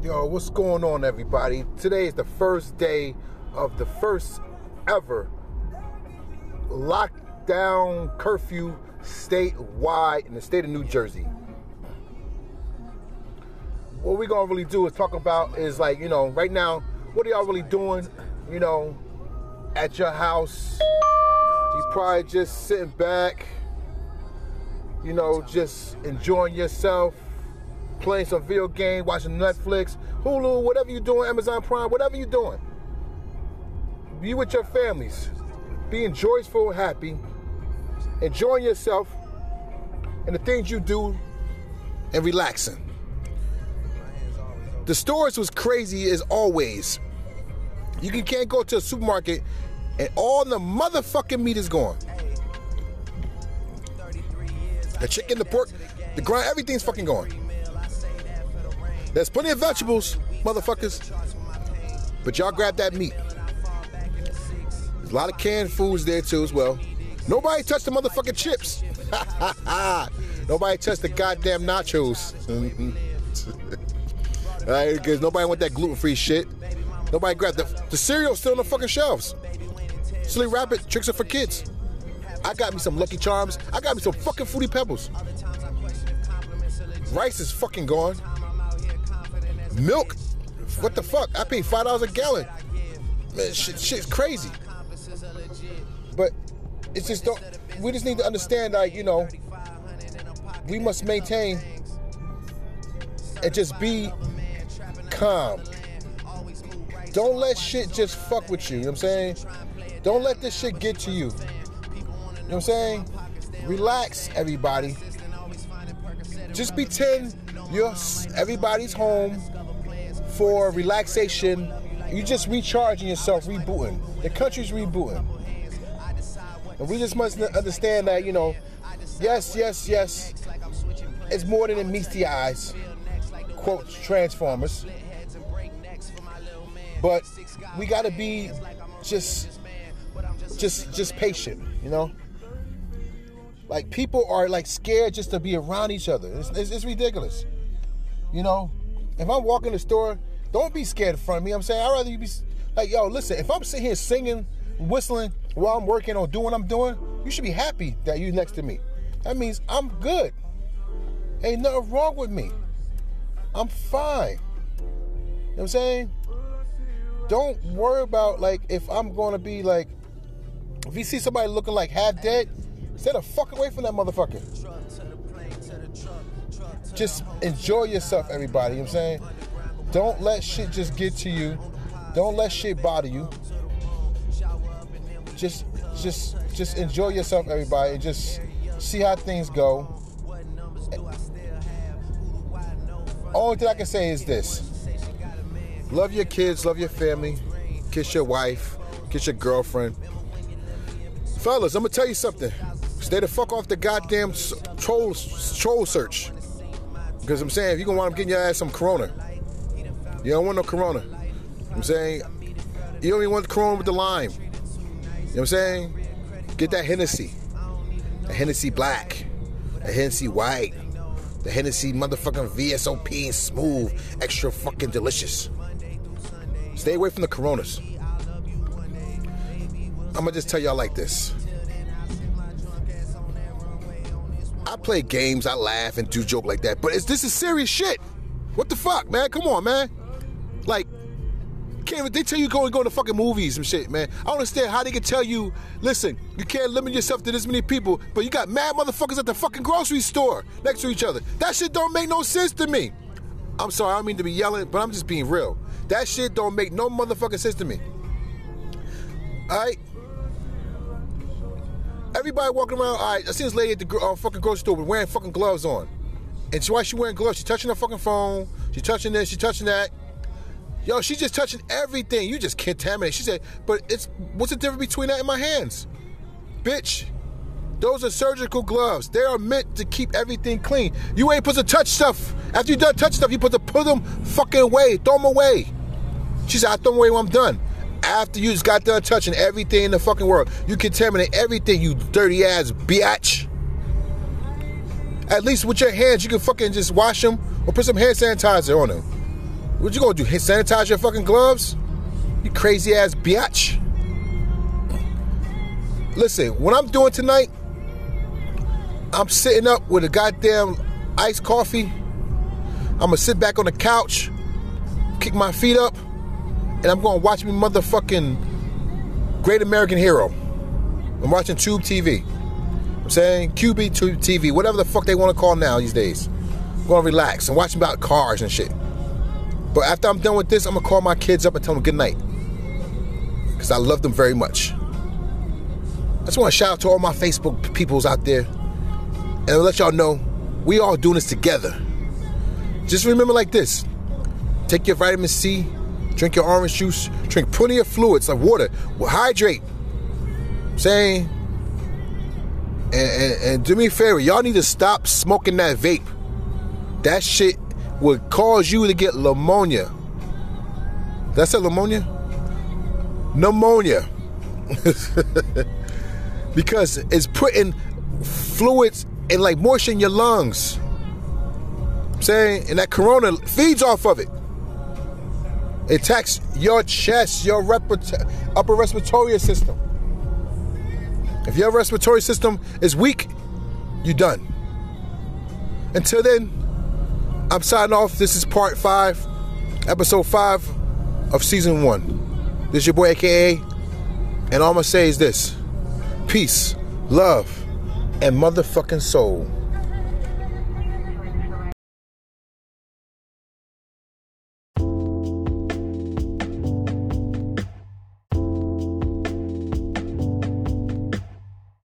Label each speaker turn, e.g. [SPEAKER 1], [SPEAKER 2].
[SPEAKER 1] Yo, what's going on, everybody? Today is the first day of the first ever lockdown curfew statewide in the state of New Jersey. What we're gonna really do is talk about is like, you know, right now, what are y'all really doing, you know, at your house? You probably just sitting back, you know, just enjoying yourself playing some video game, watching Netflix, Hulu, whatever you're doing, Amazon Prime, whatever you're doing. Be with your families. Being joyful, happy, enjoying yourself and the things you do and relaxing. The stores was crazy as always. You can, can't go to a supermarket and all the motherfucking meat is gone. The chicken, the pork, the grind, everything's fucking gone. There's plenty of vegetables, motherfuckers. But y'all grab that meat. There's a lot of canned foods there too as well. Nobody touched the motherfucking chips. nobody touched the goddamn nachos. Alright, because nobody want that gluten-free shit. Nobody grabbed the the cereal still on the fucking shelves. Silly Rabbit tricks are for kids. I got me some Lucky Charms. I got me some fucking Fruity Pebbles. Rice is fucking gone. Milk, what the fuck? I pay five dollars a gallon. Man, shit, shit's crazy. But it's just don't. We just need to understand, like you know, we must maintain and just be calm. Don't let shit just fuck with you. You know what I'm saying? Don't let this shit get to you. You know what I'm saying? Relax, everybody. Just pretend you're everybody's home for relaxation. You just recharging yourself, rebooting. The country's rebooting. And we just must understand that, you know, yes, yes, yes, it's more than it meets the eyes. Quote Transformers. But we gotta be just just just patient, you know? Like people are like scared just to be around each other. It's, it's, it's ridiculous. You know, if I'm walking the store don't be scared in front of me. I'm saying I'd rather you be like, yo, listen, if I'm sitting here singing, whistling while I'm working or doing what I'm doing, you should be happy that you're next to me. That means I'm good. Ain't nothing wrong with me. I'm fine. You know what I'm saying? Don't worry about like if I'm gonna be like if you see somebody looking like half dead, stay the fuck away from that motherfucker. Just enjoy yourself, everybody. You know what I'm saying? Don't let shit just get to you. Don't let shit bother you. Just just just enjoy yourself everybody just see how things go. Only thing I can say is this. Love your kids, love your family, kiss your wife, kiss your girlfriend. Fellas, I'm gonna tell you something. Stay the fuck off the goddamn troll troll search. Because I'm saying if you're gonna wind up getting your ass some corona. You don't want no Corona. You know I'm saying? You don't even want Corona with the lime. You know what I'm saying? Get that Hennessy. A Hennessy black. A Hennessy white. The Hennessy motherfucking VSOP and smooth. Extra fucking delicious. Stay away from the Coronas. I'm gonna just tell y'all like this. I play games, I laugh and do joke like that, but this is serious shit. What the fuck, man? Come on, man. Like, can't they tell you go and go to fucking movies and shit, man? I don't understand how they can tell you, listen, you can't limit yourself to this many people, but you got mad motherfuckers at the fucking grocery store next to each other. That shit don't make no sense to me. I'm sorry, I don't mean to be yelling, but I'm just being real. That shit don't make no motherfucking sense to me. Alright? Everybody walking around, alright, I see this lady at the uh, fucking grocery store wearing fucking gloves on. And she, why she wearing gloves? She touching her fucking phone. She touching this. She touching that. Yo, she's just touching everything. You just contaminate. She said, but it's what's the difference between that and my hands? Bitch, those are surgical gloves. They are meant to keep everything clean. You ain't supposed to touch stuff. After you done touch stuff, you supposed to put them fucking away. Throw them away. She said, I throw them away when I'm done. After you just got done touching everything in the fucking world, you contaminate everything, you dirty ass bitch. At least with your hands, you can fucking just wash them or put some hand sanitizer on them. What you gonna do? Sanitize your fucking gloves? You crazy ass biatch. Listen, what I'm doing tonight, I'm sitting up with a goddamn iced coffee. I'm gonna sit back on the couch, kick my feet up, and I'm gonna watch me motherfucking Great American Hero. I'm watching Tube TV. I'm saying QB Tube TV, whatever the fuck they want to call now these days. I'm gonna relax and watch about cars and shit. But after I'm done with this, I'm gonna call my kids up and tell them good night. Because I love them very much. I just want to shout out to all my Facebook peoples out there and let y'all know we all doing this together. Just remember like this take your vitamin C, drink your orange juice, drink plenty of fluids like water, hydrate. Saying, and, and, and do me a favor, y'all need to stop smoking that vape. That shit would cause you to get pneumonia. That's a pneumonia? Pneumonia. because it's putting fluids and like moisture in your lungs. I'm saying, and that corona feeds off of it. It attacks your chest, your upper respiratory system. If your respiratory system is weak, you're done. Until then, I'm signing off. This is part five, episode five of season one. This is your boy, AKA. And all I'm going to say is this peace, love, and motherfucking soul.